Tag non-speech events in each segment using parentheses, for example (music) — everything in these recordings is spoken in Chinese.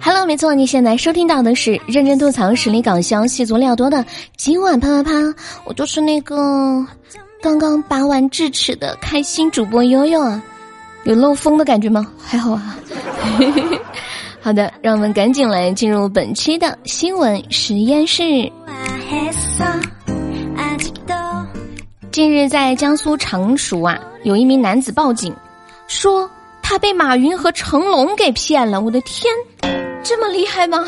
Hello，没错，你现在收听到的是认真吐槽、实力搞笑、戏足料多的今晚啪啪啪，我就是那个刚刚拔完智齿的开心主播悠悠啊，有漏风的感觉吗？还好啊。(laughs) 好的，让我们赶紧来进入本期的新闻实验室。近日，在江苏常熟啊，有一名男子报警，说他被马云和成龙给骗了。我的天，这么厉害吗？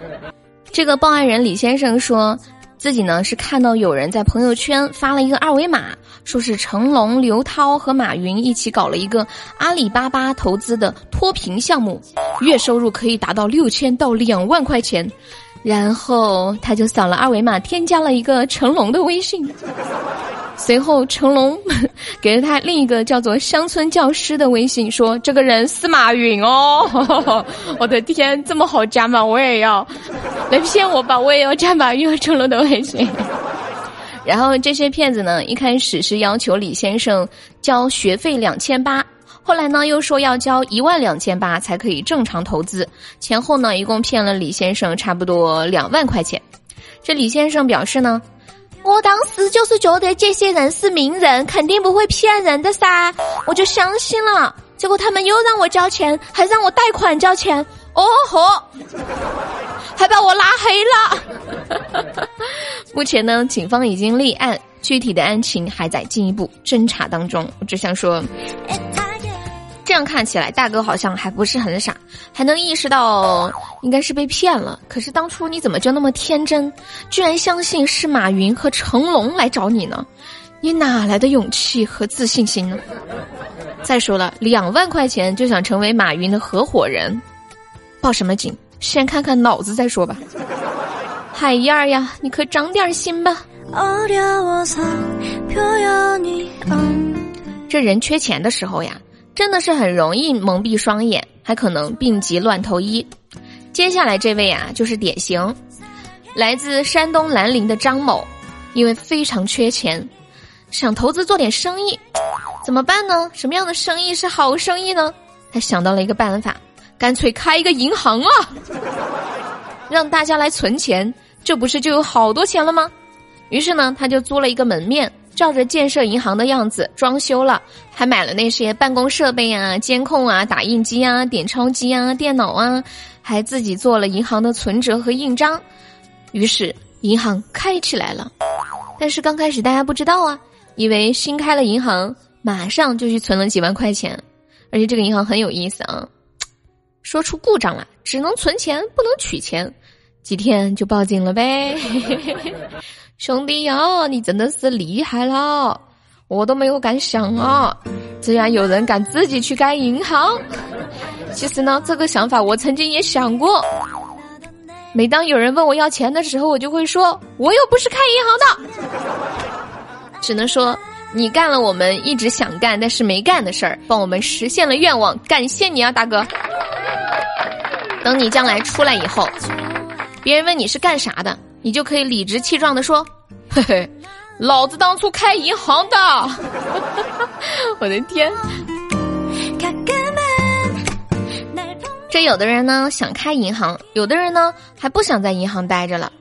(laughs) 这个报案人李先生说自己呢是看到有人在朋友圈发了一个二维码，说是成龙、刘涛和马云一起搞了一个阿里巴巴投资的脱贫项目，月收入可以达到六千到两万块钱。然后他就扫了二维码，添加了一个 (laughs) 成龙的微信。随后成龙 (laughs) 给了他另一个叫做乡村教师的微信，说：“这个人司马云哦。(laughs) ”我的天，这么好加吗？我也要来骗我吧！我也要加马云和成龙的微信。(laughs) 然后这些骗子呢，一开始是要求李先生交学费两千八。后来呢，又说要交一万两千八才可以正常投资，前后呢一共骗了李先生差不多两万块钱。这李先生表示呢，我当时就是觉得这些人是名人，肯定不会骗人的噻，我就相信了。结果他们又让我交钱，还让我贷款交钱，哦吼，还把我拉黑了。目前呢，警方已经立案，具体的案情还在进一步侦查当中。我只想说。这样看起来，大哥好像还不是很傻，还能意识到应该是被骗了。可是当初你怎么就那么天真，居然相信是马云和成龙来找你呢？你哪来的勇气和自信心呢？再说了，两万块钱就想成为马云的合伙人，报什么警？先看看脑子再说吧。海燕儿呀，你可长点心吧。这人缺钱的时候呀。真的是很容易蒙蔽双眼，还可能病急乱投医。接下来这位啊，就是典型，来自山东兰陵的张某，因为非常缺钱，想投资做点生意，怎么办呢？什么样的生意是好生意呢？他想到了一个办法，干脆开一个银行啊，(laughs) 让大家来存钱，这不是就有好多钱了吗？于是呢，他就租了一个门面。照着建设银行的样子装修了，还买了那些办公设备啊、监控啊、打印机啊、点钞机啊、电脑啊，还自己做了银行的存折和印章。于是银行开起来了。但是刚开始大家不知道啊，以为新开了银行，马上就去存了几万块钱。而且这个银行很有意思啊，说出故障了，只能存钱不能取钱，几天就报警了呗。(laughs) 兄弟呀，你真的是厉害了，我都没有敢想啊！居然有人敢自己去开银行。其实呢，这个想法我曾经也想过。每当有人问我要钱的时候，我就会说，我又不是开银行的。只能说，你干了我们一直想干但是没干的事儿，帮我们实现了愿望，感谢你啊，大哥。等你将来出来以后，别人问你是干啥的。你就可以理直气壮的说：“ (laughs) 嘿嘿，老子当初开银行的。(laughs) ”我的天！这有的人呢想开银行，有的人呢还不想在银行待着了。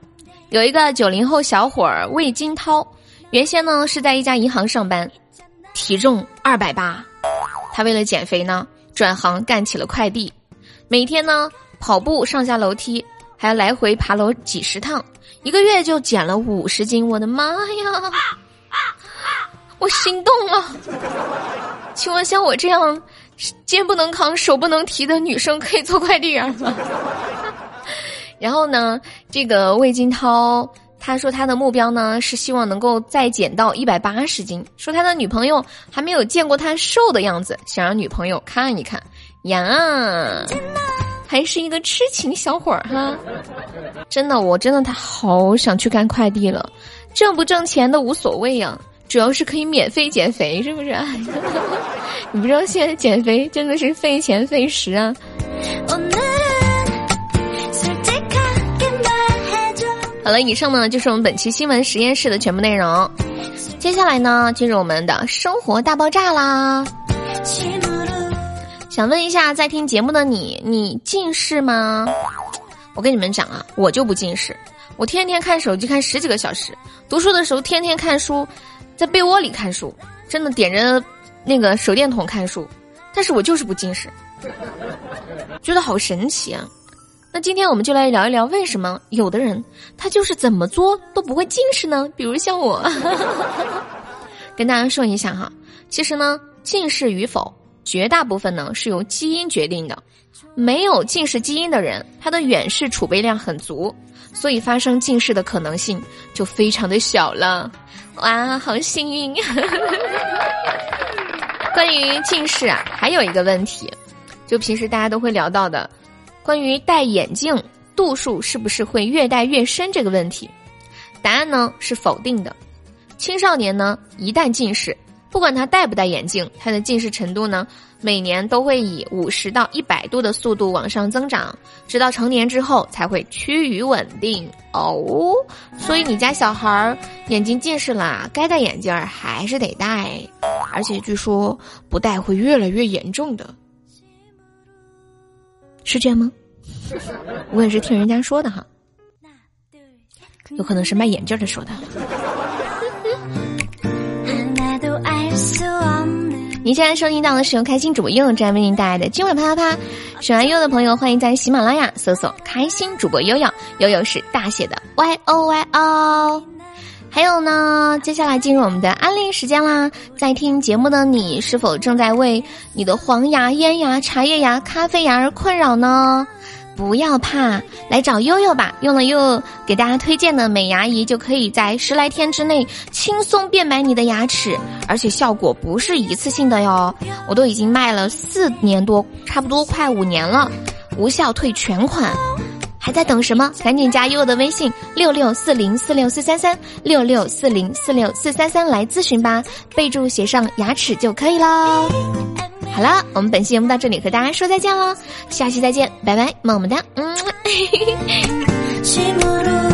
有一个九零后小伙儿魏金涛，原先呢是在一家银行上班，体重二百八，他为了减肥呢转行干起了快递，每天呢跑步上下楼梯。还要来回爬楼几十趟，一个月就减了五十斤，我的妈呀！我心动了。(laughs) 请问像我这样肩不能扛、手不能提的女生可以做快递员吗？(laughs) 然后呢，这个魏金涛他说他的目标呢是希望能够再减到一百八十斤，说他的女朋友还没有见过他瘦的样子，想让女朋友看一看呀。还是一个痴情小伙儿哈，真的，我真的他好想去干快递了，挣不挣钱的无所谓呀，主要是可以免费减肥，是不是？(laughs) 你不知道现在减肥真的是费钱费时啊。好了，以上呢就是我们本期新闻实验室的全部内容，接下来呢进入我们的生活大爆炸啦。想问一下，在听节目的你，你近视吗？我跟你们讲啊，我就不近视，我天天看手机看十几个小时，读书的时候天天看书，在被窝里看书，真的点着那个手电筒看书，但是我就是不近视，觉得好神奇啊！那今天我们就来聊一聊，为什么有的人他就是怎么做都不会近视呢？比如像我，(laughs) 跟大家说一下哈，其实呢，近视与否，绝大部分呢是由基因决定的。没有近视基因的人，他的远视储备量很足，所以发生近视的可能性就非常的小了。哇，好幸运！(laughs) 关于近视啊，还有一个问题，就平时大家都会聊到的。关于戴眼镜度数是不是会越戴越深这个问题，答案呢是否定的。青少年呢一旦近视，不管他戴不戴眼镜，他的近视程度呢每年都会以五十到一百度的速度往上增长，直到成年之后才会趋于稳定哦。所以你家小孩儿眼睛近视啦，该戴眼镜还是得戴，而且据说不戴会越来越严重的，是这样吗？我也是听人家说的哈，有可能是卖眼镜的说的。您现在收听到的是由开心主播悠悠这样为您带来的今晚啪啪啪。喜欢悠悠的朋友，欢迎在喜马拉雅搜索“开心主播悠悠”，悠悠是大写的 Y O Y O。还有呢，接下来进入我们的安利时间啦！在听节目的你，是否正在为你的黄牙、烟牙、茶叶牙、咖啡牙而困扰呢？不要怕，来找悠悠吧！用了悠悠给大家推荐的美牙仪，就可以在十来天之内轻松变白你的牙齿，而且效果不是一次性的哟。我都已经卖了四年多，差不多快五年了，无效退全款，还在等什么？赶紧加悠悠的微信六六四零四六四三三六六四零四六四三三来咨询吧，备注写上牙齿就可以喽。好了，我们本期节目到这里，和大家说再见喽，下期再见，拜拜，么么哒，嗯。(laughs)